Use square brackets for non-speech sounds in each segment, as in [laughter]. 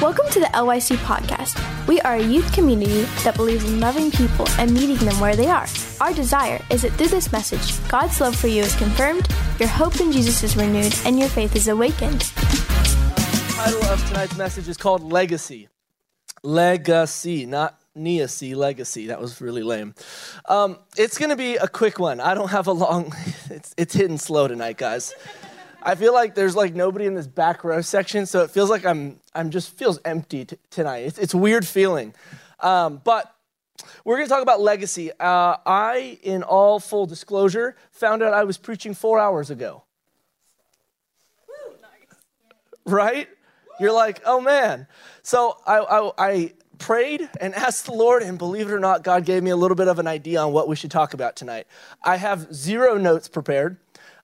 Welcome to the LYC podcast. We are a youth community that believes in loving people and meeting them where they are. Our desire is that through this message, God's love for you is confirmed, your hope in Jesus is renewed, and your faith is awakened. The title of tonight's message is called Legacy. Legacy, not Neacy, legacy. That was really lame. Um, it's going to be a quick one. I don't have a long, [laughs] it's, it's hitting slow tonight, guys. I feel like there's like nobody in this back row section, so it feels like I'm I'm just feels empty t- tonight. It's, it's a weird feeling, um, but we're going to talk about legacy. Uh, I, in all full disclosure, found out I was preaching four hours ago. Right? You're like, oh man. So I, I, I prayed and [laughs] asked the Lord, and believe it or not, God gave me a little bit of an idea on what we should talk about tonight. I have zero notes prepared.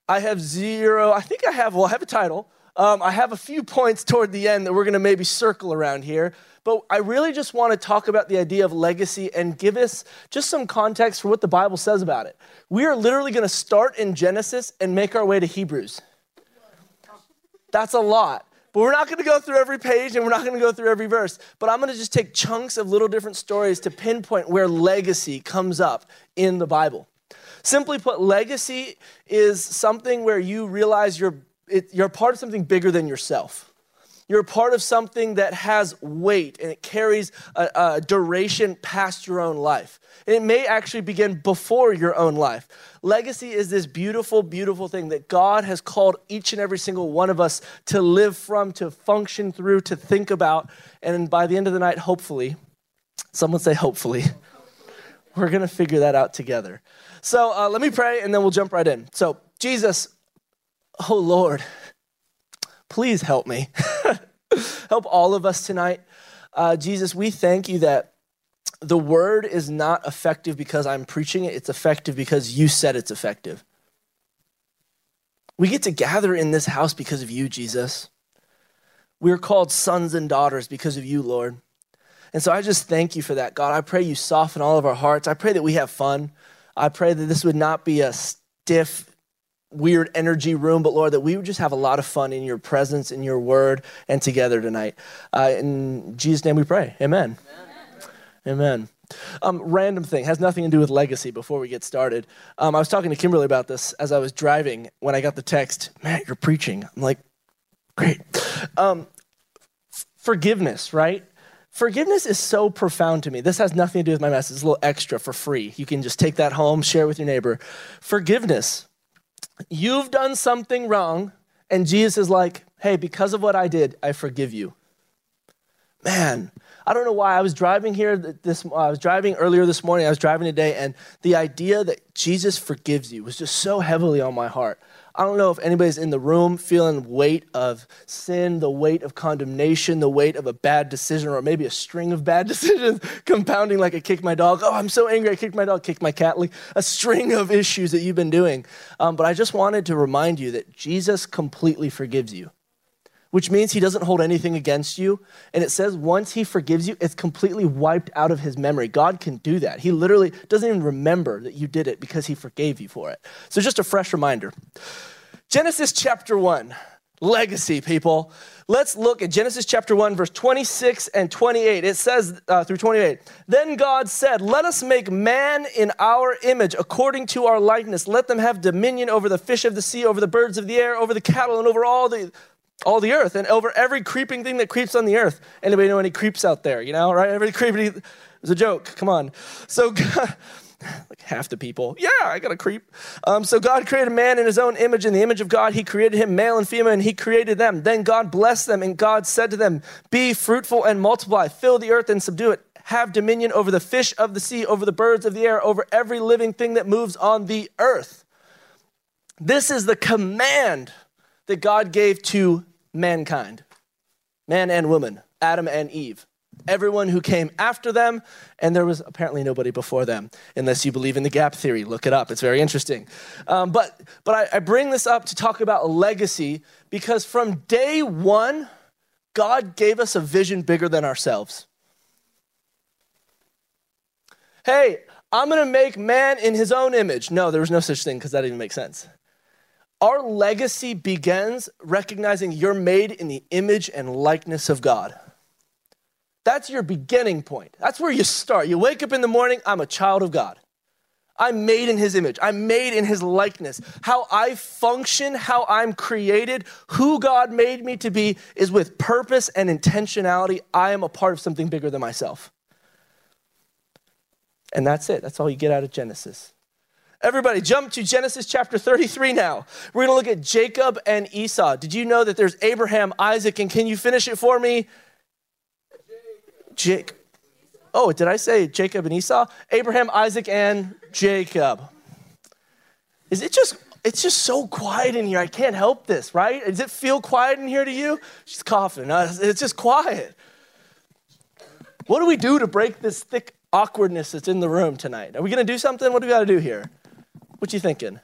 I have zero, I think I have, well, I have a title. Um, I have a few points toward the end that we're going to maybe circle around here. But I really just want to talk about the idea of legacy and give us just some context for what the Bible says about it. We are literally going to start in Genesis and make our way to Hebrews. That's a lot. But we're not going to go through every page and we're not going to go through every verse. But I'm going to just take chunks of little different stories to pinpoint where legacy comes up in the Bible. Simply put, legacy is something where you realize you're, it, you're part of something bigger than yourself. You're part of something that has weight and it carries a, a duration past your own life. And it may actually begin before your own life. Legacy is this beautiful, beautiful thing that God has called each and every single one of us to live from, to function through, to think about. And by the end of the night, hopefully, someone say hopefully, [laughs] we're going to figure that out together. So uh, let me pray and then we'll jump right in. So, Jesus, oh Lord, please help me. [laughs] help all of us tonight. Uh, Jesus, we thank you that the word is not effective because I'm preaching it, it's effective because you said it's effective. We get to gather in this house because of you, Jesus. We're called sons and daughters because of you, Lord. And so I just thank you for that, God. I pray you soften all of our hearts. I pray that we have fun. I pray that this would not be a stiff, weird energy room, but Lord, that we would just have a lot of fun in your presence, in your word, and together tonight. Uh, in Jesus' name we pray. Amen. Amen. Amen. Um, random thing has nothing to do with legacy before we get started. Um, I was talking to Kimberly about this as I was driving when I got the text, Matt, you're preaching. I'm like, great. Um, f- forgiveness, right? Forgiveness is so profound to me. This has nothing to do with my message. It's a little extra for free. You can just take that home, share it with your neighbor. Forgiveness. You've done something wrong, and Jesus is like, hey, because of what I did, I forgive you. Man, I don't know why I was driving here this I was driving earlier this morning, I was driving today and the idea that Jesus forgives you was just so heavily on my heart. I don't know if anybody's in the room feeling weight of sin, the weight of condemnation, the weight of a bad decision, or maybe a string of bad [laughs] decisions compounding like I kicked my dog. Oh, I'm so angry. I kicked my dog, kicked my cat. Like a string of issues that you've been doing. Um, but I just wanted to remind you that Jesus completely forgives you which means he doesn't hold anything against you. And it says once he forgives you, it's completely wiped out of his memory. God can do that. He literally doesn't even remember that you did it because he forgave you for it. So, just a fresh reminder Genesis chapter 1, legacy, people. Let's look at Genesis chapter 1, verse 26 and 28. It says uh, through 28 Then God said, Let us make man in our image, according to our likeness. Let them have dominion over the fish of the sea, over the birds of the air, over the cattle, and over all the all the earth and over every creeping thing that creeps on the earth. Anybody know any creeps out there? You know, right? Every creepy is a joke. Come on. So [laughs] God, like half the people, yeah, I got a creep. Um, so God created man in his own image. In the image of God, he created him, male and female, and he created them. Then God blessed them, and God said to them, Be fruitful and multiply, fill the earth and subdue it. Have dominion over the fish of the sea, over the birds of the air, over every living thing that moves on the earth. This is the command that God gave to mankind man and woman, Adam and Eve. Everyone who came after them, and there was apparently nobody before them, unless you believe in the gap theory. Look it up, it's very interesting. Um, but but I, I bring this up to talk about legacy because from day one, God gave us a vision bigger than ourselves. Hey, I'm gonna make man in his own image. No, there was no such thing because that didn't make sense. Our legacy begins recognizing you're made in the image and likeness of God. That's your beginning point. That's where you start. You wake up in the morning, I'm a child of God. I'm made in his image. I'm made in his likeness. How I function, how I'm created, who God made me to be is with purpose and intentionality. I am a part of something bigger than myself. And that's it. That's all you get out of Genesis. Everybody, jump to Genesis chapter 33 now. We're going to look at Jacob and Esau. Did you know that there's Abraham, Isaac, and can you finish it for me? Jake. Oh, did I say Jacob and Esau? Abraham, Isaac, and Jacob. Is it just, it's just so quiet in here. I can't help this, right? Does it feel quiet in here to you? She's coughing. Uh, it's just quiet. What do we do to break this thick awkwardness that's in the room tonight? Are we going to do something? What do we got to do here? What you thinking?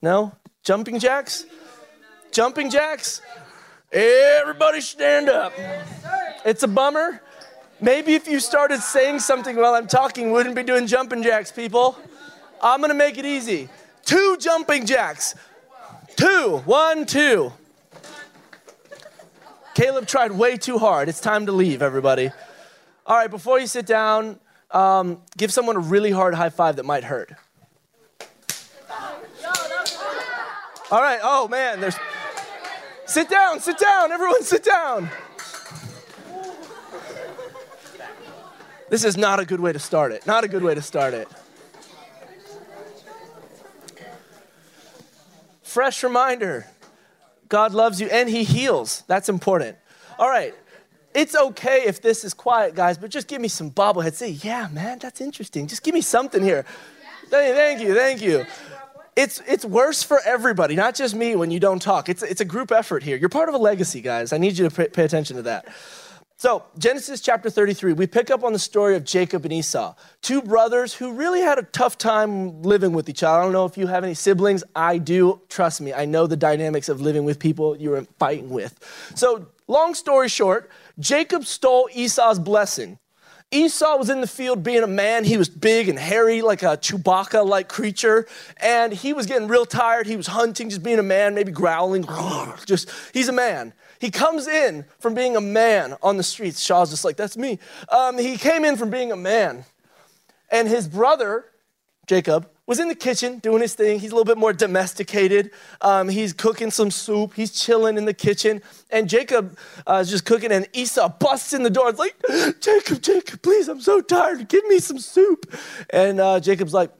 No? Jumping jacks? Jumping jacks? Everybody stand up. It's a bummer. Maybe if you started saying something while I'm talking, wouldn't be doing jumping jacks, people. I'm gonna make it easy. Two jumping jacks. Two. One, two. Caleb tried way too hard. It's time to leave, everybody. All right, before you sit down, um, give someone a really hard high five that might hurt. All right, oh man, there's. Sit down, sit down, everyone sit down. This is not a good way to start it. Not a good way to start it. Fresh reminder God loves you and He heals. That's important. All right. It's okay if this is quiet, guys, but just give me some bobbleheads. Say, yeah, man, that's interesting. Just give me something here. Thank you, thank you. It's, it's worse for everybody, not just me when you don't talk. It's, it's a group effort here. You're part of a legacy, guys. I need you to pay, pay attention to that. So, Genesis chapter 33, we pick up on the story of Jacob and Esau, two brothers who really had a tough time living with each other. I don't know if you have any siblings. I do. Trust me, I know the dynamics of living with people you're fighting with. So, long story short, Jacob stole Esau's blessing. Esau was in the field being a man. He was big and hairy, like a Chewbacca like creature. And he was getting real tired. He was hunting, just being a man, maybe growling. [laughs] Just, he's a man. He comes in from being a man on the streets. Shaw's just like, that's me. Um, he came in from being a man. And his brother, Jacob, was in the kitchen doing his thing. He's a little bit more domesticated. Um, he's cooking some soup. He's chilling in the kitchen. And Jacob uh, is just cooking, and Esau busts in the door. It's like, Jacob, Jacob, please, I'm so tired. Give me some soup. And uh, Jacob's like,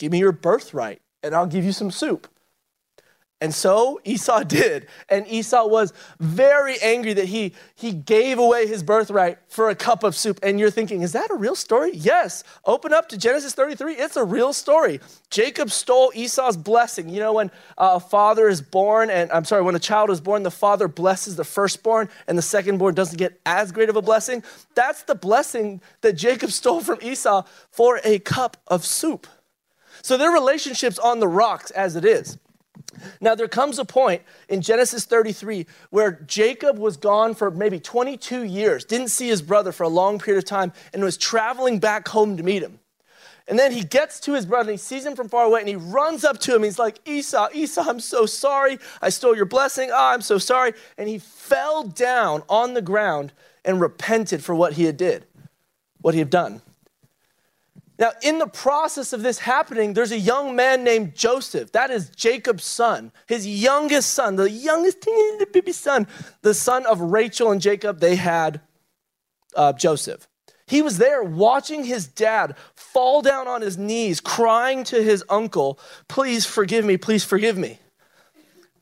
Give me your birthright, and I'll give you some soup. And so Esau [laughs] did. And Esau was very angry that he, he gave away his birthright for a cup of soup. And you're thinking, is that a real story? Yes. Open up to Genesis 33. It's a real story. Jacob stole Esau's blessing. You know, when a father is born, and I'm sorry, when a child is born, the father blesses the firstborn, and the secondborn doesn't get as great of a blessing. That's the blessing that Jacob [laughs] stole from Esau for a cup of soup. So their relationship's on the rocks as it is. Now, there comes a point in Genesis 33 where Jacob was gone for maybe 22 years, didn't see his brother for a long period of time, and was traveling back home to meet him. And then he gets to his brother and he sees him from far away and he runs up to him. He's like, Esau, Esau, I'm so sorry. I stole your blessing. Oh, I'm so sorry. And he fell down on the ground and repented for what he had did, what he had done. Now, in the process of this happening, there's a young man named Joseph. That is Jacob's son, his youngest son, the youngest teeny little baby son, the son of Rachel and Jacob. They had uh, Joseph. He was there watching his dad fall down on his knees, crying to his uncle, Please forgive me, please forgive me.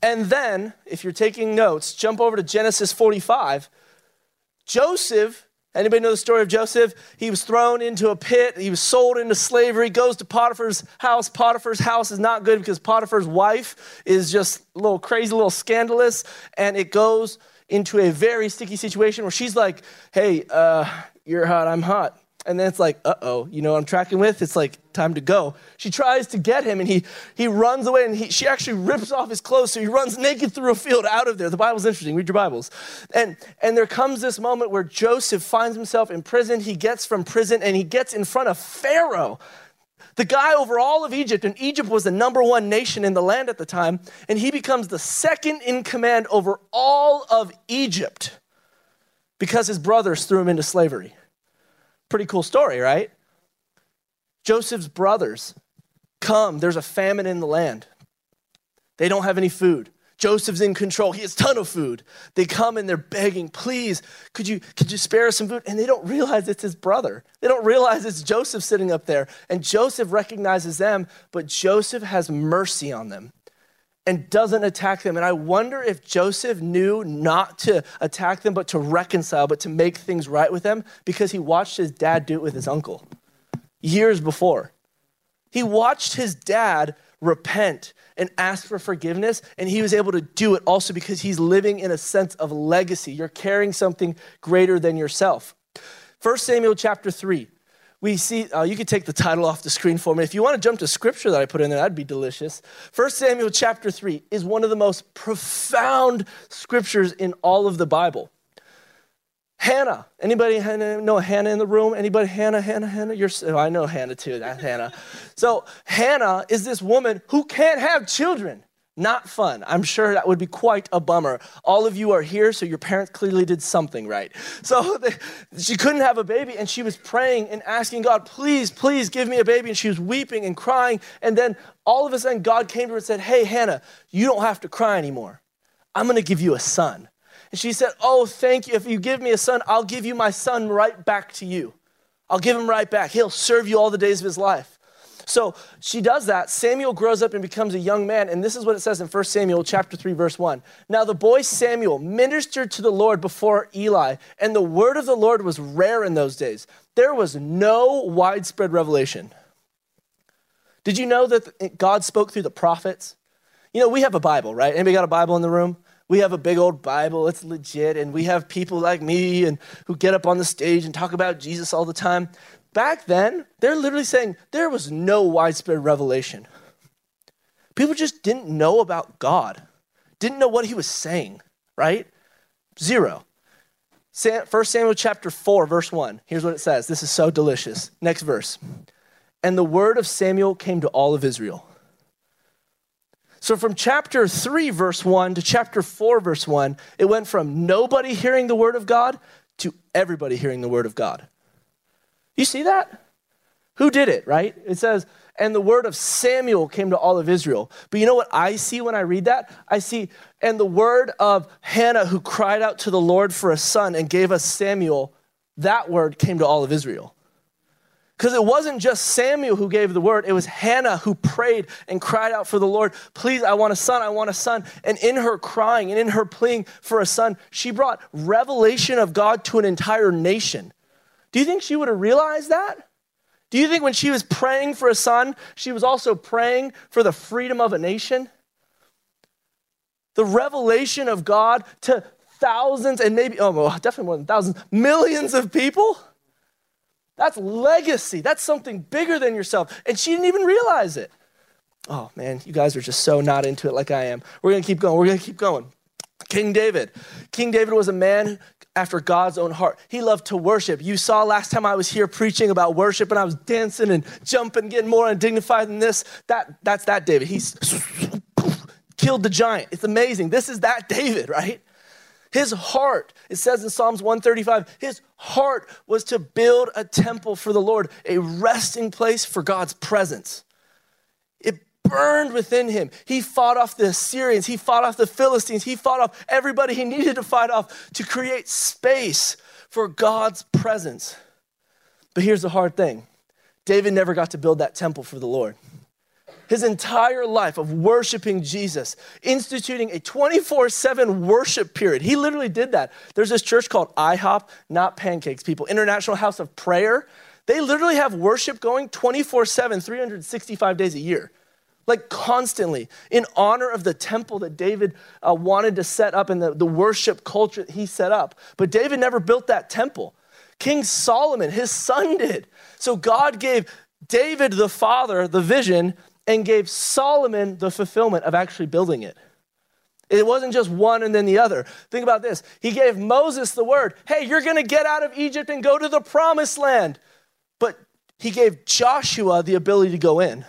And then, if you're taking notes, jump over to Genesis 45. Joseph Anybody know the story of Joseph? He was thrown into a pit. He was sold into slavery. Goes to Potiphar's house. Potiphar's house is not good because Potiphar's wife is just a little crazy, a little scandalous, and it goes into a very sticky situation where she's like, "Hey, uh, you're hot. I'm hot." And then it's like, uh oh, you know what I'm tracking with? It's like time to go. She tries to get him, and he he runs away, and he, she actually rips off his clothes, so he runs naked through a field out of there. The Bible's interesting. Read your Bibles. And and there comes this moment where Joseph finds himself in prison. He gets from prison, and he gets in front of Pharaoh the guy over all of Egypt, and Egypt was the number one nation in the land at the time, and he becomes the second in command over all of Egypt because his brothers threw him into slavery. Pretty cool story, right? Joseph's brothers come, there's a famine in the land. They don't have any food. Joseph's in control. He has a ton of food. They come and they're begging, please, could you, could you spare us some food? And they don't realize it's his brother. They don't realize it's Joseph sitting up there. And Joseph recognizes them, but Joseph has mercy on them and doesn't attack them. And I wonder if Joseph knew not to attack them, but to reconcile, but to make things right with them because he watched his dad do it with his uncle years before. He watched his dad repent and ask for forgiveness. And he was able to do it also because he's living in a sense of legacy. You're carrying something greater than yourself. 1 Samuel chapter 3. We see, uh, you could take the title off the screen for me. If you want to jump to scripture that I put in there, that'd be delicious. 1 Samuel chapter 3 is one of the most profound scriptures in all of the Bible. Hannah. Anybody know Hannah in the room? Anybody? Hannah, Hannah, Hannah? You're, oh, I know Hannah too. That Hannah. So Hannah is this woman who can't have children. Not fun. I'm sure that would be quite a bummer. All of you are here, so your parents clearly did something right. So [laughs] she couldn't have a baby, and she was praying and asking God, please, please give me a baby. And she was weeping and crying. And then all of a sudden, God came to her and said, Hey, Hannah, you don't have to cry anymore. I'm going to give you a son. And she said, Oh, thank you. If you give me a son, I'll give you my son right back to you. I'll give him right back. He'll serve you all the days of his life. So she does that. Samuel grows up and becomes a young man. And this is what it says in 1 Samuel chapter 3, verse 1. Now the boy Samuel ministered to the Lord before Eli, and the word of the Lord was rare in those days. There was no widespread revelation. Did you know that God spoke through the prophets? You know, we have a Bible, right? Anybody got a Bible in the room? we have a big old Bible, it's legit, and we have people like me and who get up on the stage and talk about Jesus all the time. Back then, they're literally saying there was no widespread revelation. People just didn't know about God, didn't know what he was saying, right? Zero. 1 Samuel chapter 4, verse 1. Here's what it says. This is so delicious. Next verse. And the word of Samuel came to all of Israel so from chapter 3, verse 1 to chapter 4, verse 1, it went from nobody hearing the word of God to everybody hearing the word of God. You see that? Who did it, right? It says, and the word of Samuel came to all of Israel. But you know what I see when I read that? I see, and the word of Hannah who cried out to the Lord for a son and gave us Samuel, that word came to all of Israel. Because it wasn't just Samuel who gave the word, it was Hannah who prayed and cried out for the Lord, Please, I want a son, I want a son. And in her crying and in her pleading for a son, she brought revelation of God to an entire nation. Do you think she would have realized that? Do you think when she was praying for a son, she was also praying for the freedom of a nation? The revelation of God to thousands and maybe, oh, well, definitely more than thousands, millions of people? That's legacy. That's something bigger than yourself. And she didn't even realize it. Oh man, you guys are just so not into it like I am. We're going to keep going. We're going to keep going. King David. King David was a man after God's own heart. He loved to worship. You saw last time I was here preaching about worship and I was dancing and jumping, getting more undignified than this. That, that's that David. He's killed the giant. It's amazing. This is that David, right? His heart, it says in Psalms 135, his heart was to build a temple for the Lord, a resting place for God's presence. Burned within him. He fought off the Assyrians, he fought off the Philistines, he fought off everybody he [laughs] needed to fight off to create space for God's presence. But here's the hard thing David never got to build that temple for the Lord his entire life of worshiping Jesus, instituting a 24 7 worship period. He literally did that. There's this church called IHOP, not pancakes, people, International House of Prayer. They literally have worship going 24 7, 365 days a year like constantly in honor of the temple that David uh, wanted to set up and the, the worship culture that he set up. But David never built that temple. King Solomon, his son, did. So God gave David the father the vision and gave Solomon the fulfillment of actually building it. It wasn't just one and then the other. Think about this. He gave Moses the word hey, you're going to get out of Egypt and go to the promised land. But he gave Joshua the ability to go in.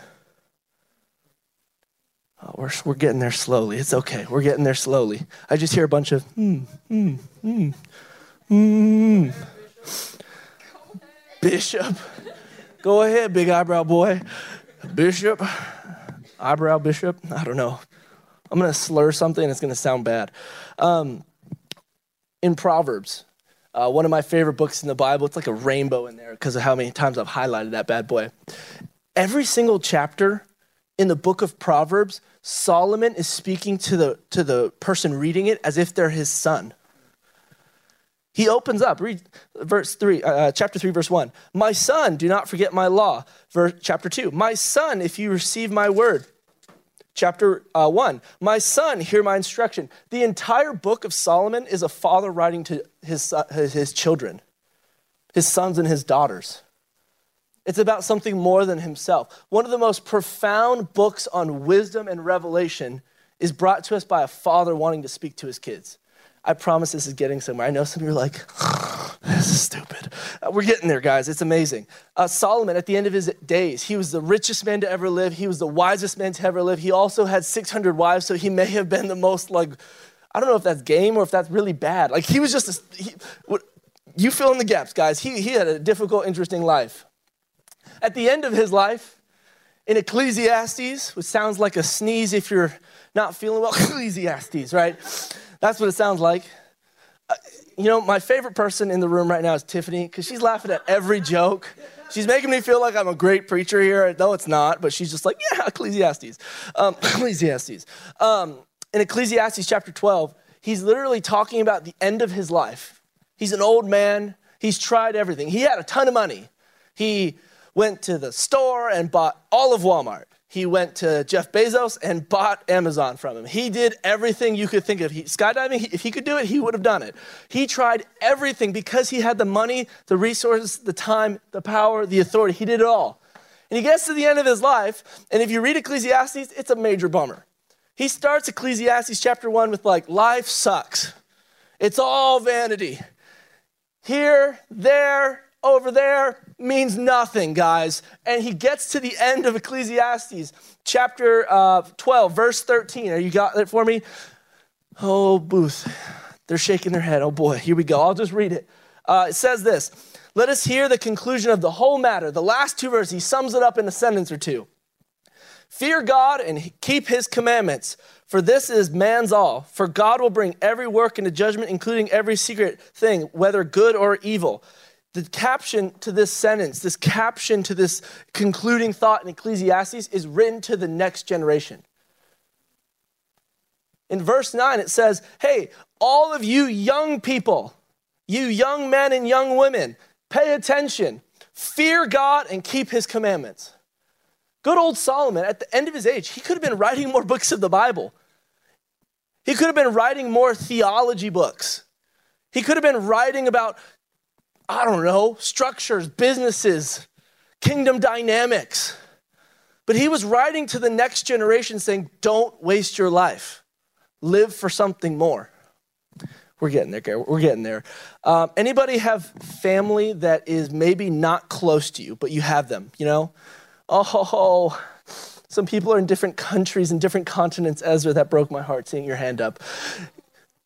Oh, we're, we're getting there slowly. It's okay. We're getting there slowly. I just hear a bunch of, hmm, hmm, hmm, hmm. Bishop. Go ahead, big eyebrow boy. Bishop. Eyebrow bishop. I don't know. I'm going to slur something. It's going to sound bad. Um, in Proverbs, uh, one of my favorite books in the Bible, it's like a rainbow in there because of how many times I've highlighted that bad boy. Every single chapter in the book of Proverbs, Solomon is speaking to the, to the person reading it as if they're his son. He opens up, read verse 3, uh, uh chapter 3, verse 1. My son, do not forget my law. Verse, chapter 2. My son, if you receive my word chapter uh, 1. My son, hear my instruction. The entire book of Solomon is a father writing to his, uh, his children, his sons and his daughters. It's about something more than himself. One of the most profound books on wisdom and revelation is brought to us by a father wanting to speak to his kids. I promise this is getting somewhere. I know some of you are like, [sighs] this is stupid. Uh, we're getting there, guys. It's amazing. Uh, Solomon, at the end of his days, he was the richest man to ever live. He was the wisest man to ever live. He also had 600 wives, so he may have been the most, like, I don't know if that's game or if that's really bad. Like, he was just, a, he, what, you fill in the gaps, guys. He, he had a difficult, interesting life. At the end of his life, in Ecclesiastes, which sounds like a sneeze if you're not feeling well, [laughs] Ecclesiastes, right? That's what it sounds like. Uh, you know, my favorite person in the room right now is Tiffany because she's laughing at every joke. She's making me feel like I'm a great preacher here. No, it's not, but she's just like, yeah, Ecclesiastes. Um, [laughs] Ecclesiastes. Um, in Ecclesiastes chapter 12, he's literally talking about the end of his life. He's an old man. He's tried everything. He had a ton of money. He went to the store and bought all of Walmart he went to Jeff Bezos and bought Amazon from him. He did everything you could think of. He, skydiving, if he could do it, he would have done it. He tried everything because he had the money, the resources, the time, the power, the authority. He did it all. And he gets to the end of his life, and if you read Ecclesiastes, it's a major bummer. He starts Ecclesiastes chapter 1 with like, life sucks. It's all vanity. Here, there, over there means nothing, guys. And he gets to the end of Ecclesiastes, chapter uh, 12, verse 13. Are you got it for me? Oh, Booth. They're shaking their head. Oh, boy. Here we go. I'll just read it. Uh, it says this Let us hear the conclusion of the whole matter. The last two verses, he sums it up in a sentence or two. Fear God and keep his commandments, for this is man's all. For God will bring every work into judgment, including every secret thing, whether good or evil the caption to this sentence, this caption to this concluding thought in Ecclesiastes is written to the next generation. In verse 9, it says, Hey, all of you young people, you young men and young women, pay attention, fear God, and keep his commandments. Good old Solomon, at the end of his age, he could have been writing more books of the Bible. He could have been writing more theology books. He could have been writing about I don't know, structures, businesses, kingdom dynamics. But he was writing to the next generation saying, don't waste your life, live for something more. We're getting there, We're getting there. Um, anybody have family that is maybe not close to you, but you have them, you know? Oh, some people are in different countries and different continents. Ezra, that broke my heart seeing your hand up.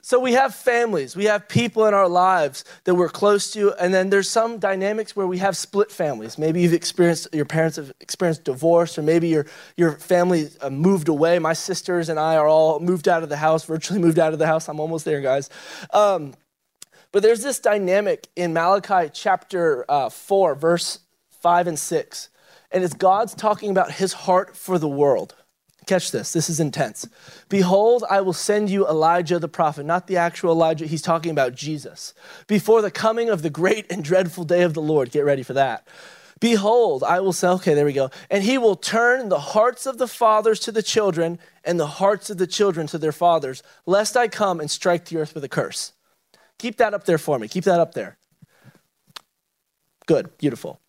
So we have families, we have people in our lives that we're close to, and then there's some dynamics where we have split families. Maybe you've experienced, your parents have experienced divorce, or maybe your, your family uh, moved away. My sisters and I are all moved out of the house, virtually [laughs] moved out of the house. I'm almost there, guys. Um, but there's this dynamic in Malachi chapter uh, 4, verse 5 and 6, and it's God's talking about his heart for the world. Catch this, this is intense. Behold, I will send you Elijah the prophet, not the actual Elijah, he's talking about Jesus, before the coming of the great and dreadful day of the Lord. Get ready for that. Behold, I will say, okay, there we go. And he will turn the hearts of the fathers to the children and the hearts of the children to their fathers, lest I come and strike the earth with a curse. Keep that up there for me. Keep that up there. Good, beautiful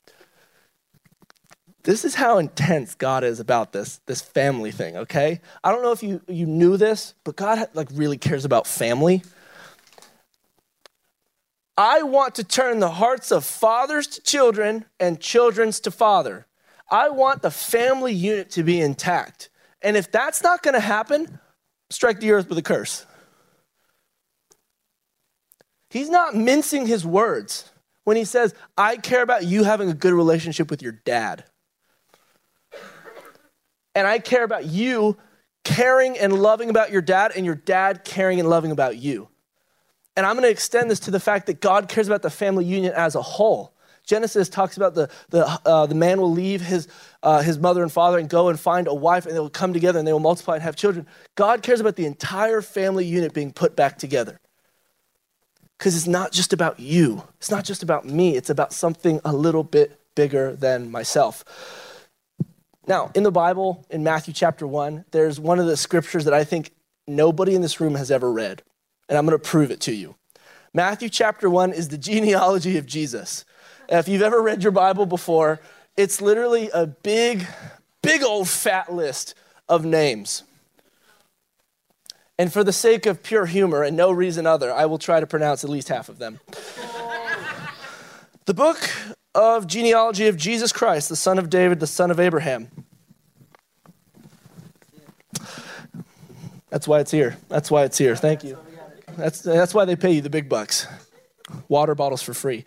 this is how intense God is about this, this family thing, okay? I don't know if you, you knew this, but God like really cares about family. I want to turn the hearts of fathers to children and children's to father. I want the family unit to be intact. And if that's not going to happen, strike the earth with a curse. He's not mincing his words when he says, I care about you having a good relationship with your dad. And I care about you caring and loving about your dad, and your dad caring and loving about you. And I'm going to extend this to the fact that God cares about the family union as a whole. Genesis talks about the, the, uh, the man will leave his, uh, his mother and father and go and find a wife, and they will come together and they will multiply and have children. God cares about the entire family unit being put back together. Because it's not just about you, it's not just about me, it's about something a little bit bigger than myself. Now, in the Bible, in Matthew chapter 1, there's one of the scriptures that I think nobody in this room has ever read, and I'm going to prove it to you. Matthew chapter 1 is the [laughs] genealogy of Jesus. If you've ever read your Bible before, it's literally a big, big old fat list of names. And for the sake of pure humor and no reason other, I will try to pronounce at least half of them. [laughs] the book of genealogy of Jesus Christ, the son of David, the son of Abraham. That's why it's here. That's why it's here. Thank you. That's, that's why they pay you the big bucks. Water bottles for free.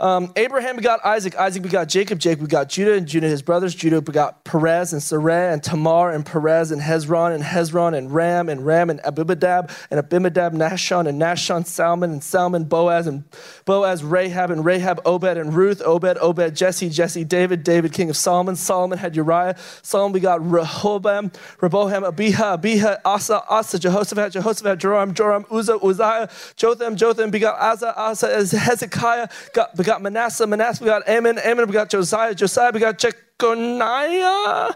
Um, Abraham begot Isaac. Isaac begot Jacob. Jacob begot Judah and Judah his brothers. Judah begot Perez and Sarah and Tamar and Perez and Hezron and Hezron and Ram and Ram and Abinadab and Abinadab Nahshon and Nahshon, Salmon and Salmon Boaz and Boaz Rahab and Rahab Obed and Ruth Obed Obed Jesse Jesse David David king of Solomon. Solomon had Uriah. Solomon begot Rehoboam Rehoboam Abijah Abijah Asa Asa Jehoshaphat Jehoshaphat Joram Joram Uzzah Uzziah Jotham Jotham begot Asa Asa Hezekiah got begot Manasseh, Manasseh begot Amon, Amon begot Josiah, Josiah begot Jeconiah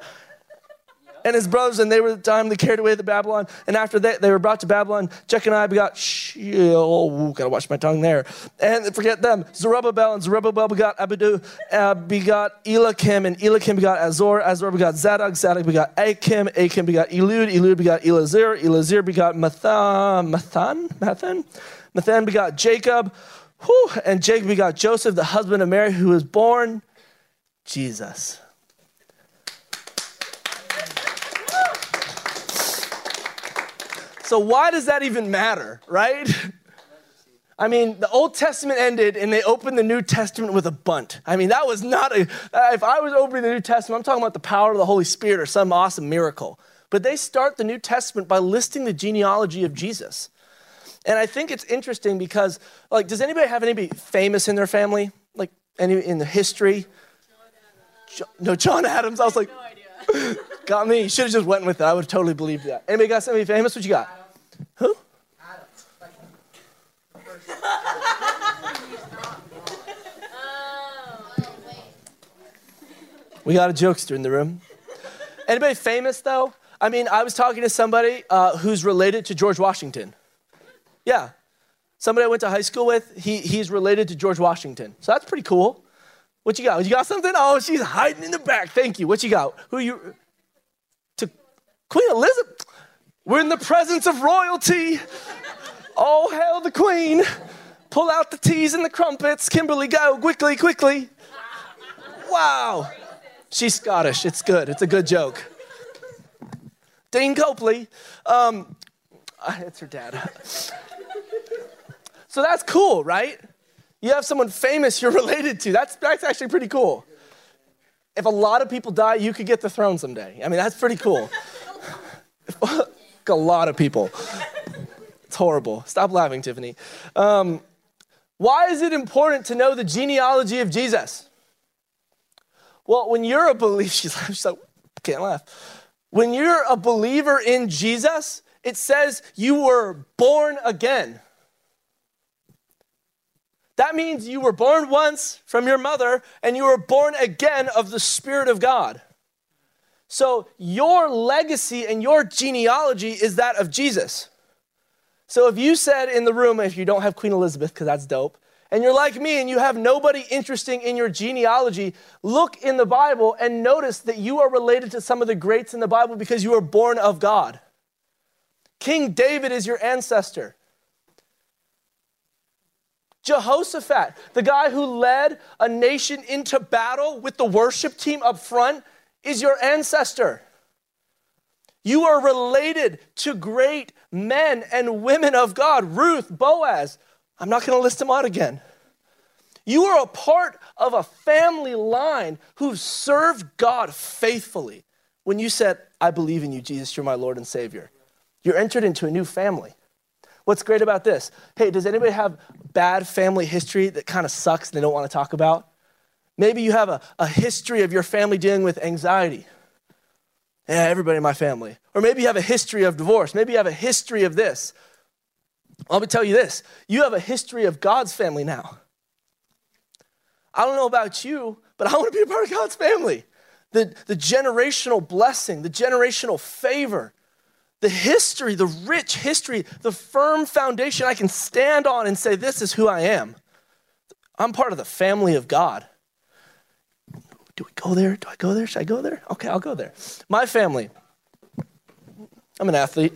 and his brothers, and they were the time they carried away the Babylon. And after that, they were brought to Babylon. Jeconiah begot Sheol. Gotta watch my tongue there. And forget them. Zerubbabel and Zerubbabel begot Abidu, uh, begot Eliakim, and Eliakim begot Azor. Azor begot Zadok. Zadok begot Achim. Achim begot Elud. Elud begot Elazir. Elazir begot Mathan. Mathan? Mathan? Mathan begot Jacob. Whew, and Jacob begot Joseph, the husband of Mary, who was born Jesus. So, why does that even matter, right? I mean, the Old Testament ended and they opened the New Testament with a bunt. I mean, that was not a, if I was opening the New Testament, I'm talking about the power of the Holy Spirit or some awesome miracle. But they start the New Testament by listing the genealogy of Jesus. And I think it's interesting because, like, does anybody have anybody famous in their family? Like, any in the history? John, no, John Adams. I was like, no [laughs] got me. You should have just went with it. I would have totally believed that. Anybody got somebody famous? What you got? Who? Adams. [laughs] we got a jokester in the room. Anybody famous though? I mean, I was talking to somebody uh, who's related to George Washington. Yeah. Somebody I went to high school with, he, he's related to George Washington. So that's pretty cool. What you got? You got something? Oh, she's hiding in the back. Thank you. What you got? Who you? To Queen Elizabeth. We're in the presence of royalty. All hail the Queen. Pull out the teas and the crumpets. Kimberly, go quickly, quickly. Wow. She's Scottish. It's good. It's a good joke. Dean Copley. Um, it's her dad. So that's cool, right? You have someone famous you're [laughs] related to. That's, that's actually pretty cool. If a lot of people die, you could get the throne someday. I mean, that's pretty cool. [laughs] a lot of people. It's horrible. Stop laughing, Tiffany. Um, why is it important to know the genealogy of Jesus? Well, when you're a believer, she's, [laughs] she's like, can't laugh. When you're a believer in Jesus, it says you were born again. That means you were born once from your mother and you were born again of the Spirit of God. So your legacy and your genealogy is that of Jesus. So if you said in the room, if you don't have Queen Elizabeth, because that's dope, and you're like me and you have nobody interesting in your genealogy, look in the Bible and notice that you are related to some of the greats in the Bible because you are born of God. King David is your ancestor. Jehoshaphat, the guy who led a nation into battle with the worship team up front, is your ancestor. You are related to great men and women of God Ruth, Boaz. I'm not going to list them out again. You are a part of a family line who served God faithfully. When you said, I believe in you, Jesus, you're my Lord and Savior, you're entered into a new family. What's great about this? Hey, does anybody have bad family history that kind of sucks and they don't want to talk about? Maybe you have a, a history of your family dealing with anxiety. Yeah, everybody in my family. Or maybe you have a history of divorce. Maybe you have a history of this. Let me tell you this you have a history of God's family now. I don't know about you, but I want to be a part of God's family. The, the generational blessing, the generational favor, the history, the rich history, the firm foundation I can stand on and say, This is who I am. I'm part of the family of God. Do we go there? Do I go there? Should I go there? Okay, I'll go there. My family, I'm an athlete.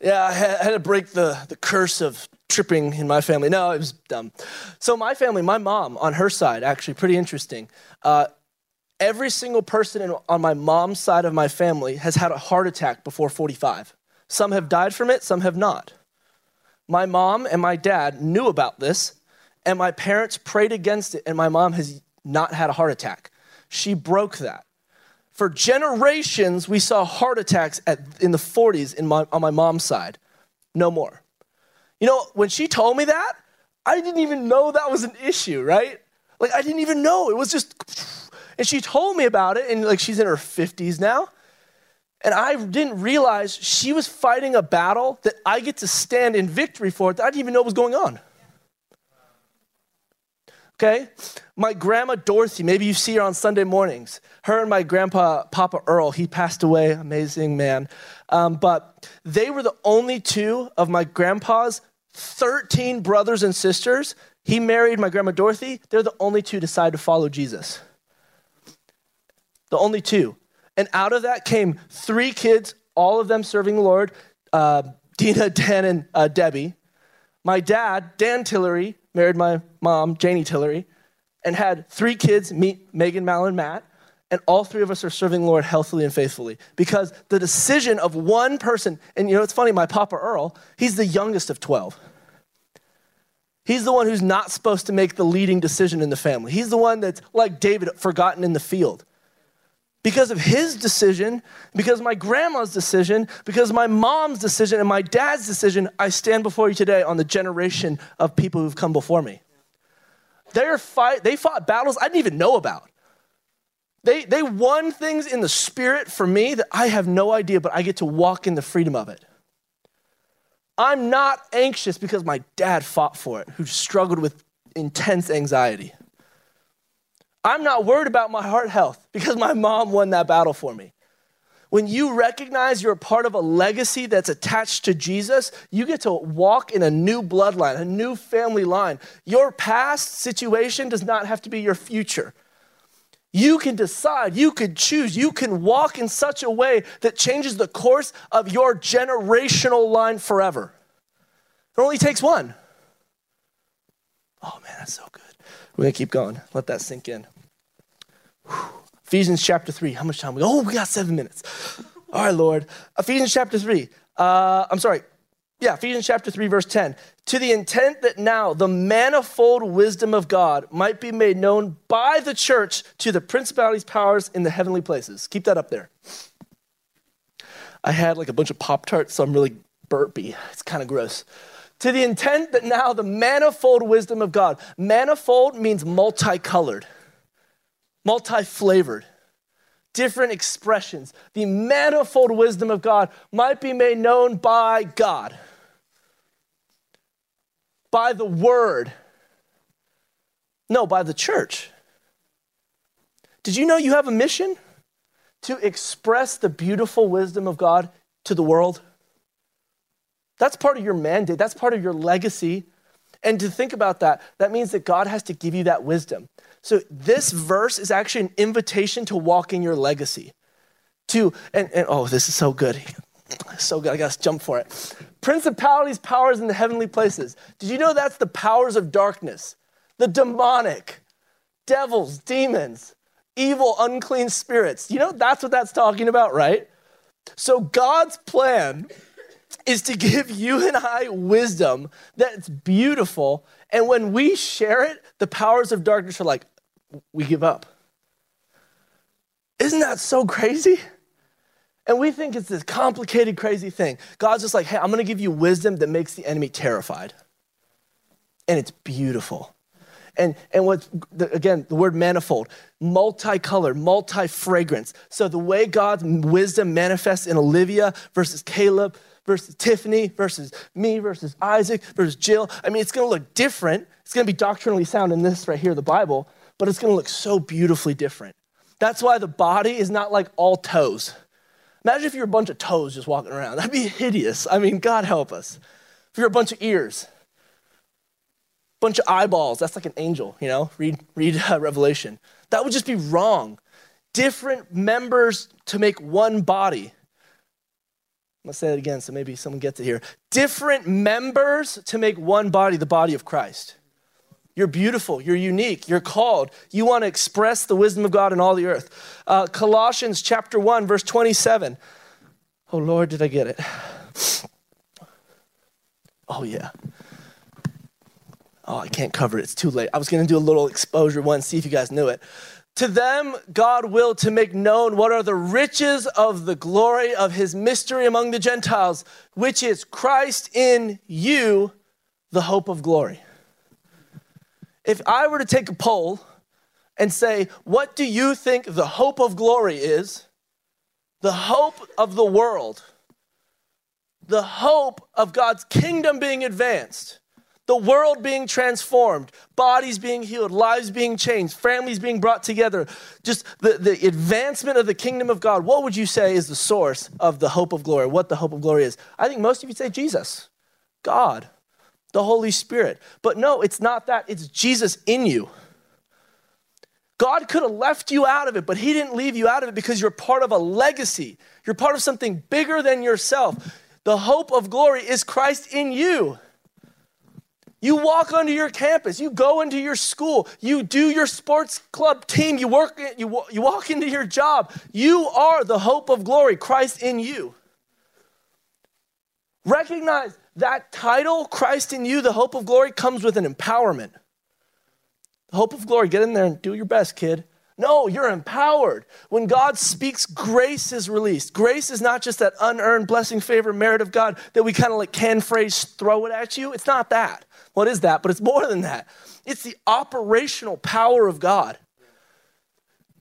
Yeah, I had to break the, the curse of tripping in my family. No, it was dumb. So, my family, my mom on her side, actually, pretty interesting. Uh, every single person in, on my mom's side of my family has had a heart attack before 45. Some have died from it, some have not. My mom and my dad knew about this, and my parents prayed against it, and my mom has not had a heart attack. She broke that. For generations, we saw heart attacks at, in the 40s in my, on my mom's side. No more. You know, when she told me that, I didn't even know that was an issue, right? Like, I didn't even know. It was just, and she told me about it, and like, she's in her 50s now. And I didn't realize she was fighting a battle that I get to stand in victory for that I didn't even know what was going on. Okay? My grandma Dorothy, maybe you see her on Sunday mornings. Her and my grandpa, Papa Earl, he passed away, amazing man. Um, but they were the only two of my grandpa's 13 brothers and sisters. He married my grandma Dorothy. They're the only two decide to follow Jesus. The only two. And out of that came three kids, all of them serving the Lord uh, Dina, [laughs] Dan, and uh, Debbie. My dad, Dan Tillery, married my mom, Janie Tillery, and had three kids, meet Megan, Mal, and Matt. And all three of us are serving the Lord healthily and faithfully because the decision of one person, and you know, it's funny, my Papa Earl, he's the youngest of 12. He's the one who's not supposed to make the leading decision in the family. He's the one that's like David, forgotten in the field. Because of his decision, because of my grandma's decision, because of my mom's decision, and my dad's decision, I stand before you today on the generation of people who've come before me. They're fight, they fought battles I didn't even know about. They, they won things in the spirit for me that I have no idea, but I get to walk in the freedom of it. I'm not anxious because my dad fought for it, who struggled with intense anxiety. I'm not worried about my heart health because my mom won that battle for me. When you recognize you're a part of a legacy that's attached to Jesus, you get to walk in a new bloodline, a new family line. Your past situation does not have to be your future. You can decide, you can choose, you can walk in such a way that changes the course of your generational line forever. It only takes one. Oh man, that's so good. We're gonna keep going. Let that sink in. Ephesians chapter 3. How much time? We oh, we got seven minutes. All right, Lord. Ephesians chapter 3. Uh, I'm sorry. Yeah, Ephesians chapter 3, verse 10. To the intent that now the manifold wisdom of God might be made known by the church to the principalities, powers in the heavenly places. Keep that up there. I had like a bunch of Pop Tarts, so I'm really burpy. It's kind of gross. To the intent that now the manifold wisdom of God, manifold means multicolored multi flavored, different expressions. The manifold wisdom of God might be made known by God, by the Word. No, by the church. Did you know you have a mission? To express the beautiful wisdom of God to the world? That's part of your mandate, that's part of your legacy. And to think about that, that means that God has to give you that wisdom. So this verse is actually an invitation to walk in your legacy. To, and, and oh, this is so good. [laughs] So good, I gotta jump for it. Principalities, powers in the heavenly places. Did you know that's the powers of darkness? The demonic, devils, demons, evil, unclean spirits. You know, that's what that's talking about, right? So God's plan is to give you and I wisdom that's beautiful. And when we share it, the powers of darkness are like, we give up. Isn't that so crazy? And we think it's this complicated, crazy thing. God's just like, hey, I'm gonna give you wisdom that makes the enemy terrified. And it's beautiful. And, and what, again, the word manifold, multicolored, multi fragrance. So the way God's wisdom manifests in Olivia versus Caleb versus Tiffany versus me versus Isaac versus Jill, I mean, it's gonna look different. It's gonna be doctrinally sound in this right here, the Bible, but it's gonna look so beautifully different. That's why the body is not like all toes. Imagine if you're a bunch of toes just walking around. That'd be hideous. I mean, God help us. If you're a bunch of ears, bunch of eyeballs, that's like an angel, you know? Read, read uh, Revelation. That would just be wrong. Different members to make one body. Let's say it again so maybe someone gets it here. Different members to make one body, the body of Christ. You're beautiful. You're unique. You're called. You want to express the wisdom of God in all the earth. Uh, Colossians chapter 1, verse 27. Oh, Lord, did I get it? [sighs] Oh, yeah. Oh, I can't cover it. It's too late. I was going to do a little exposure one, see if you guys knew it. To them, God will to make known what are the riches of the glory of his mystery among the Gentiles, which is Christ in you, the hope of glory. If I were to take a poll and say, What do you think the hope of glory is? The hope of the world, the hope of God's kingdom being advanced, the world being transformed, bodies being healed, lives being changed, families being brought together, just the, the advancement of the kingdom of God, what would you say is the source of the hope of glory? What the hope of glory is? I think most of you say Jesus, God the Holy Spirit. But no, it's not that. It's Jesus in you. God could have left you out of it, but He didn't leave you out of it because you're part of a legacy. You're part of something bigger than yourself. The hope of glory is Christ in you. You walk onto your campus, you go into your school, you do your sports club team, you work you, you walk into your job. You are the hope of glory, Christ in you. Recognize that title, Christ in you, the hope of glory, comes with an empowerment. The hope of glory, get in there and do your best, kid. No, you're empowered. When God speaks, grace is released. Grace is not just that unearned blessing, favor, merit of God that we kind of like can phrase, throw it at you. It's not that. What is that? But it's more than that. It's the operational power of God.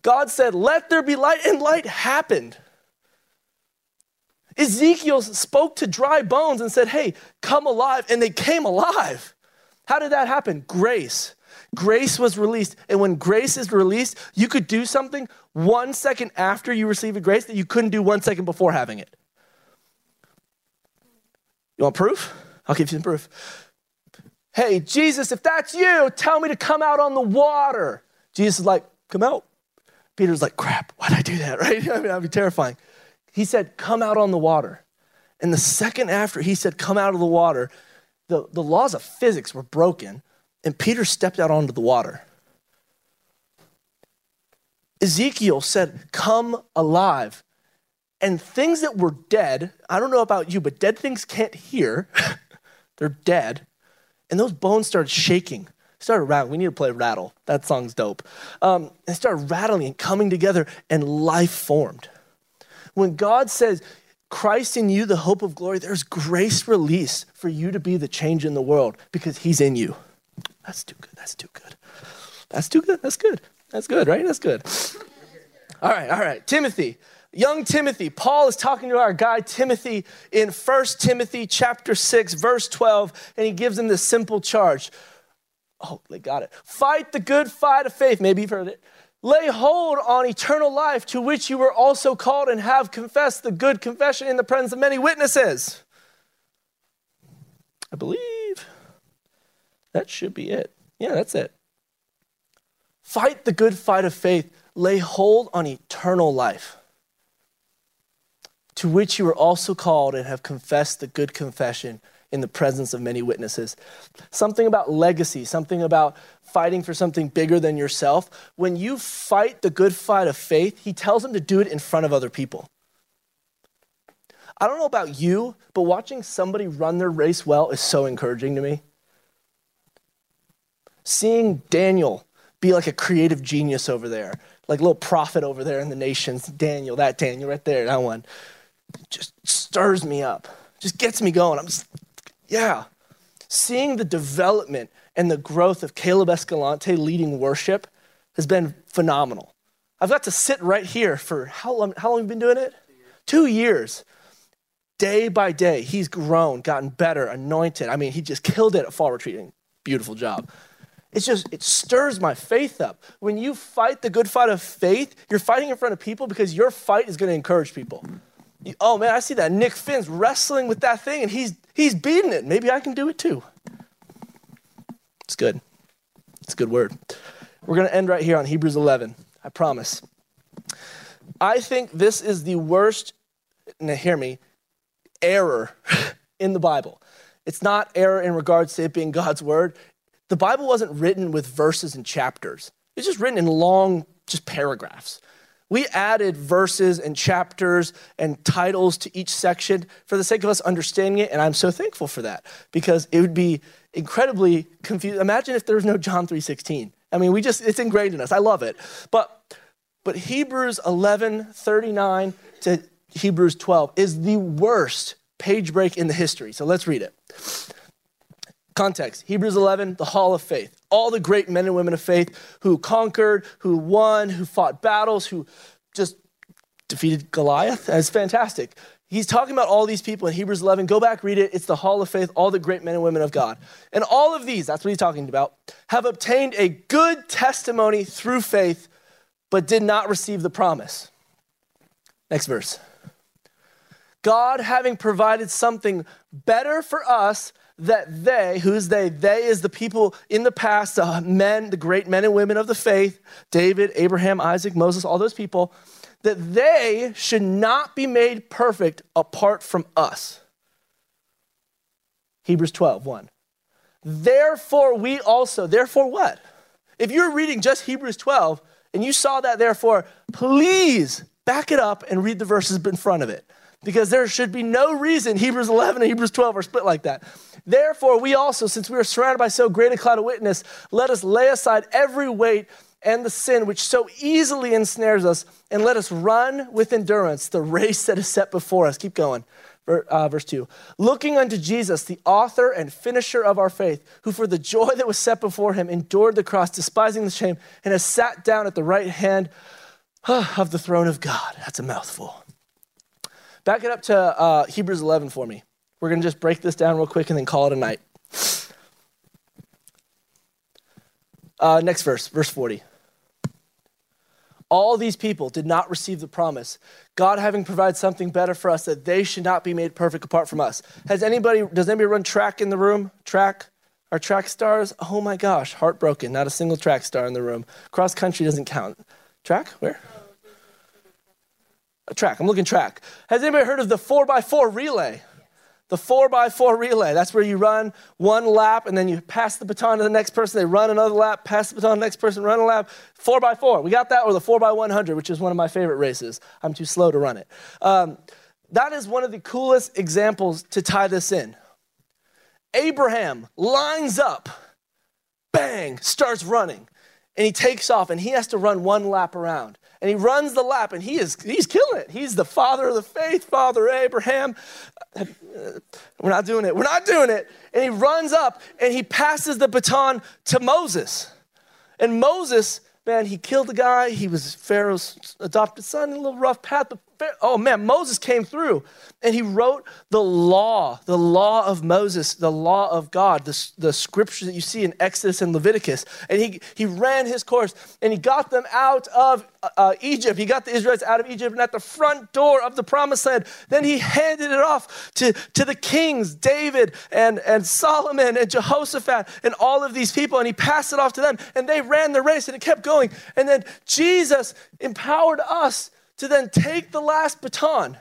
God said, Let there be light, and light happened. Ezekiel spoke to dry bones and said, Hey, come alive. And they came alive. How did that happen? Grace. Grace was released. And when grace is released, you could do something one second after you receive a grace that you couldn't do one second before having it. You want proof? I'll give you some proof. Hey, Jesus, if that's you, tell me to come out on the water. Jesus is like, Come out. Peter's like, Crap, why'd I do that, [laughs] right? I mean, that'd be terrifying. He said, Come out on the water. And the second after he said, Come out of the water, the, the laws of physics were broken, and Peter stepped out onto the water. Ezekiel said, Come alive. And things that were dead, I don't know about you, but dead things can't hear. [laughs] They're dead. And those bones started shaking, started rattling. We need to play Rattle. That song's dope. Um, they started rattling and coming together, and life formed. When God says, Christ in you, the hope of glory, there's grace release for you to be the change in the world because he's in you. That's too good. That's too good. That's too good. That's good. That's good, right? That's good. All right, all right. Timothy, young Timothy. Paul is talking to our guy Timothy in 1 Timothy chapter 6, verse 12, and he gives him this simple charge. Oh, they got it. Fight the good fight of faith. Maybe you've heard it. Lay hold on eternal life to which you were also called and have confessed the good confession in the presence of many witnesses. I believe that should be it. Yeah, that's it. Fight the good fight of faith. Lay hold on eternal life. To which you were also called and have confessed the good confession in the presence of many witnesses. Something about legacy, something about fighting for something bigger than yourself. When you fight the good fight of faith, he tells them to do it in front of other people. I don't know about you, but watching somebody run their race well is so encouraging to me. Seeing Daniel be like a creative genius over there, like a little prophet over there in the nations, Daniel, that Daniel right there, that one, just stirs me up, just gets me going. I'm just, yeah. Seeing the development and the growth of Caleb Escalante leading worship has been phenomenal. I've got to sit right here for how long, how long have you been doing it? Two years. Two years. Day by day, he's grown, gotten better, anointed. I mean, he just killed it at fall retreating. Beautiful job. It's just, it stirs my faith up. When you fight the good fight of faith, you're fighting in front of people because your fight is going to encourage people. Oh man, I see that Nick Finn's wrestling with that thing and he's, he's beating it. Maybe I can do it too. It's good. It's a good word. We're going to end right here on Hebrews 11. I promise. I think this is the worst, now hear me, error [laughs] in the Bible. It's not error in regards to it being God's word. The Bible wasn't written with verses and chapters. It's just written in long, just paragraphs. We added verses and chapters and titles to each section for the sake of us understanding it, and I'm so thankful for that because it would be incredibly confusing. Imagine if there was no John 3:16. I mean, we just it's ingrained in us. I love it. But but Hebrews 11:39 to Hebrews 12 is the worst page break in the history. So let's read it. Context Hebrews 11, the hall of faith. All the great men and women of faith who conquered, who won, who fought battles, who just defeated Goliath. That's fantastic. He's talking about all these people in Hebrews 11. Go back, read it. It's the hall of faith, all the great men and women of God. And all of these, that's what he's talking about, have obtained a good testimony through faith, but did not receive the promise. Next verse. God having provided something better for us that they, who's they? They is the people in the past, the men, the great men and women of the faith, David, Abraham, Isaac, Moses, all those people, that they should not be made perfect apart from us. Hebrews 12, 1. Therefore, we also, therefore what? If you're reading just Hebrews 12 and you saw that, therefore, please back it up and read the verses in front of it because there should be no reason Hebrews 11 and Hebrews 12 are split like that. Therefore, we also, since we are surrounded by so great a cloud of witness, let us lay aside every weight and the sin which so easily ensnares us, and let us run with endurance the race that is set before us. Keep going. Uh, verse 2 Looking unto Jesus, the author and finisher of our faith, who for the joy that was set before him endured the cross, despising the shame, and has sat down at the right hand [sighs] of the throne of God. That's a mouthful. Back it up to uh, Hebrews 11 for me. We're going to just break this down real quick and then call it a night. Uh, next verse, verse 40. All these people did not receive the promise. God having provided something better for us that they should not be made perfect apart from us. Has anybody, does anybody run track in the room? Track? Our track stars? Oh my gosh, heartbroken. Not a single track star in the room. Cross country doesn't count. Track? Where? A track. I'm looking track. Has anybody heard of the 4x4 relay? The 4x4 relay. That's where you run one lap and then you pass the baton to the next person. They run another lap, pass the baton to the next person, run a lap. 4x4. We got that, or the 4x100, which is one of my favorite races. I'm too slow to run it. Um, that is one of the coolest examples to tie this in. Abraham lines up, bang, starts running, and he takes off, and he has to run one lap around and he runs the lap and he is he's killing it. He's the father of the faith father abraham. Uh, we're not doing it. We're not doing it. And he runs up and he passes the baton to moses. And moses man he killed the guy. He was pharaoh's adopted son a little rough path but oh man, Moses came through and he wrote the law, the law of Moses, the law of God, the, the scripture that you see in Exodus and Leviticus. And he, he ran his course and he got them out of uh, Egypt. He got the Israelites out of Egypt and at the front door of the promised land. Then he handed it off to, to the kings, David and, and Solomon and Jehoshaphat and all of these people. And he passed it off to them and they ran the race and it kept going. And then Jesus empowered us to then take the last baton.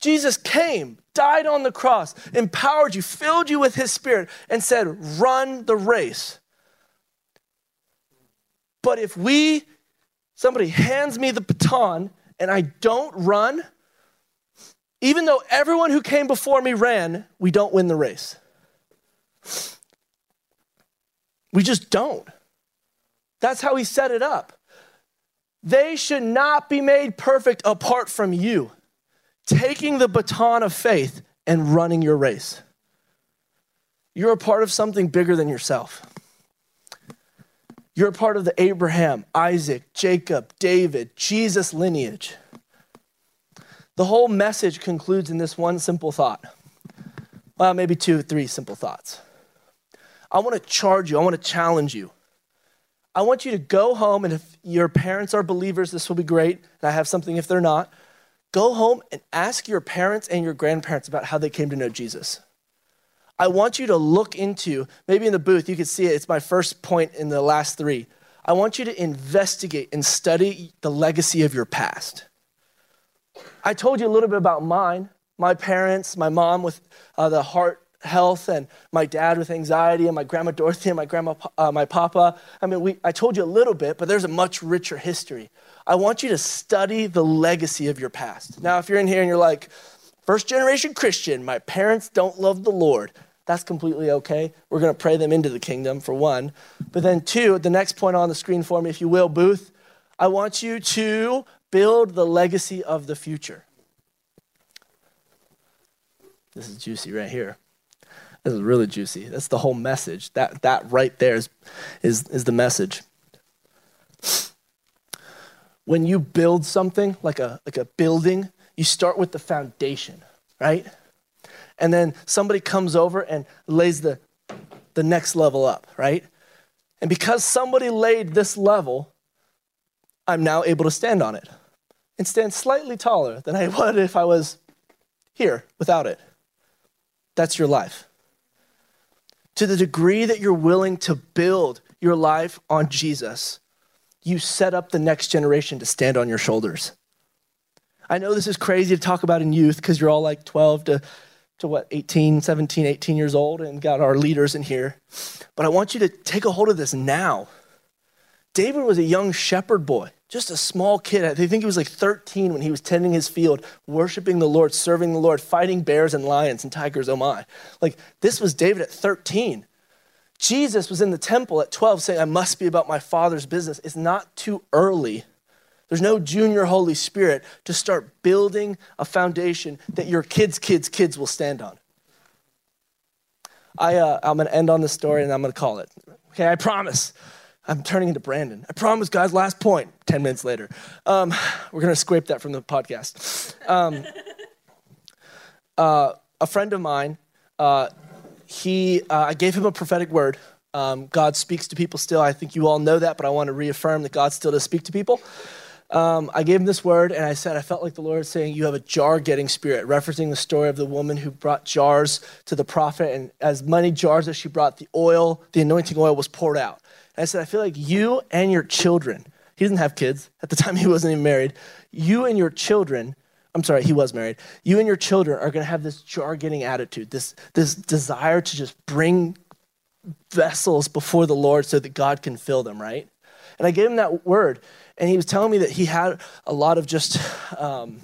Jesus came, died on the cross, empowered you, filled you with his spirit, and said, run the race. But if we, somebody hands me the baton and I don't run, even though everyone who came before me ran, we don't win the race. We just don't. That's how he set it up. They should not be made perfect apart from you taking the baton of faith and running your race. You're a part of something bigger than yourself. You're a part of the Abraham, Isaac, Jacob, David, Jesus lineage. The whole message concludes in this one simple thought. Well, maybe two, three simple thoughts. I want to charge you, I want to challenge you. I want you to go home, and if your parents are believers, this will be great. And I have something if they're not. Go home and ask your parents and your grandparents about how they came to know Jesus. I want you to look into, maybe in the booth, you can see it, it's my first point in the last three. I want you to investigate and study the legacy of your past. I told you a little bit about mine, my parents, my mom with uh, the heart health, and my dad with anxiety, and my grandma Dorothy, and my grandma, uh, my papa. I mean, we, I told you a little bit, but there's a much richer history. I want you to study the legacy of your past. Now, if you're in here and you're like, first generation Christian, my parents don't love the Lord, that's completely okay. We're going to pray them into the kingdom, for one. But then, two, the next point on the screen for me, if you will, Booth, I want you to build the legacy of the future. This is juicy right here. This is really juicy. That's the whole message. That, that right there is, is, is the message when you build something like a, like a building, you start with the foundation, right? And then somebody comes over and lays the, the next level up, right? And because somebody laid this level, I'm now able to stand on it and stand slightly taller than I [laughs] would if I was here without it. That's your life. To the degree that you're willing to build your life on Jesus, you set up the next generation to stand on your shoulders. I know this is crazy to talk about in youth because you're all like 12 to, to what, 18, 17, 18 years old and got our leaders in here. But I want you to take a hold of this now. David was a young shepherd boy, just a small kid. I think he was like 13 when he was tending his field, worshiping the Lord, serving the Lord, fighting bears and lions and tigers, oh my. Like, this was David at 13. Jesus was in the temple at 12 saying, I must be about my Father's business. It's not too early. There's no junior Holy Spirit to start building a foundation that your kids' kids' kids will stand on. I, uh, I'm going to end on this story and I'm going to call it. Okay, I promise. I'm turning into Brandon. I promise, guys, last point. 10 minutes later. Um, we're going to scrape that from the podcast. Um, [laughs] uh, a friend of mine, uh, he, uh, I gave him a prophetic word. Um, God speaks to people still. I think you all know that, but I want to reaffirm that God still does speak to people. Um, I gave him this word, and I said, I felt like the Lord saying, You have a jar getting spirit, referencing the story of the woman who brought jars to the prophet. And as many jars as she brought, the oil, the anointing oil, was poured out. And I said, I feel like you and your children, he doesn't have kids. At the [laughs] time, he wasn't even married. You and your children I'm sorry, he was married. You and your children are going to have this jar getting attitude, this, this desire to just bring vessels before the Lord so that God can fill them, right? And I gave him that word, and he was telling me that he had a lot of just, um,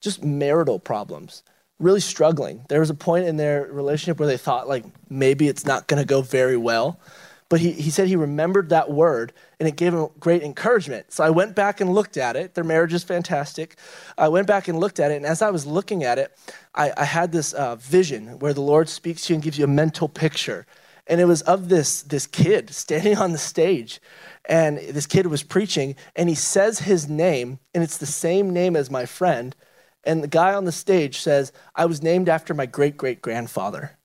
just marital problems, really struggling. There was a point in their relationship where they thought like maybe it's not going to go very well. But he, he said he remembered that word and it gave him great encouragement. So I went back and looked at it. Their marriage is fantastic. I went back and looked at it. And as I was looking at it, I, I had this uh, vision where the Lord speaks to you and gives you a mental picture. And it was of this, this kid standing on the stage. And this kid was preaching, and he says his name, and it's the same name as my friend. And the guy on the stage says, I was named after my great great grandfather.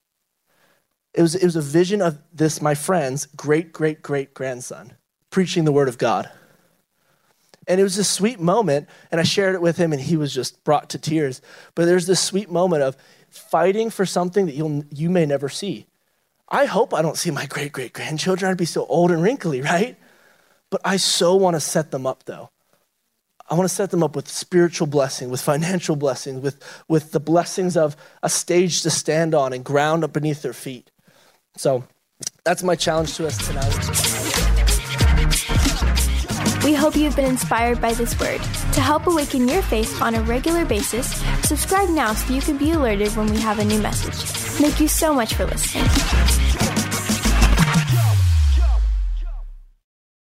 It was, it was a vision of this, my friend's great great great grandson preaching the word of God. And it was a sweet moment, and I shared it with him, and he was just brought to tears. But there's this sweet moment of fighting for something that you'll, you may never see. I hope I don't see my great great grandchildren. I'd be so old and wrinkly, right? But I so want to set them up, though. I want to set them up with spiritual blessing, with financial blessing, with, with the blessings of a stage to stand on and ground up beneath their feet. So that's my challenge to us tonight. We hope you've been inspired by this word. To help awaken your faith on a regular basis, subscribe now so you can be alerted when we have a new message. Thank you so much for listening.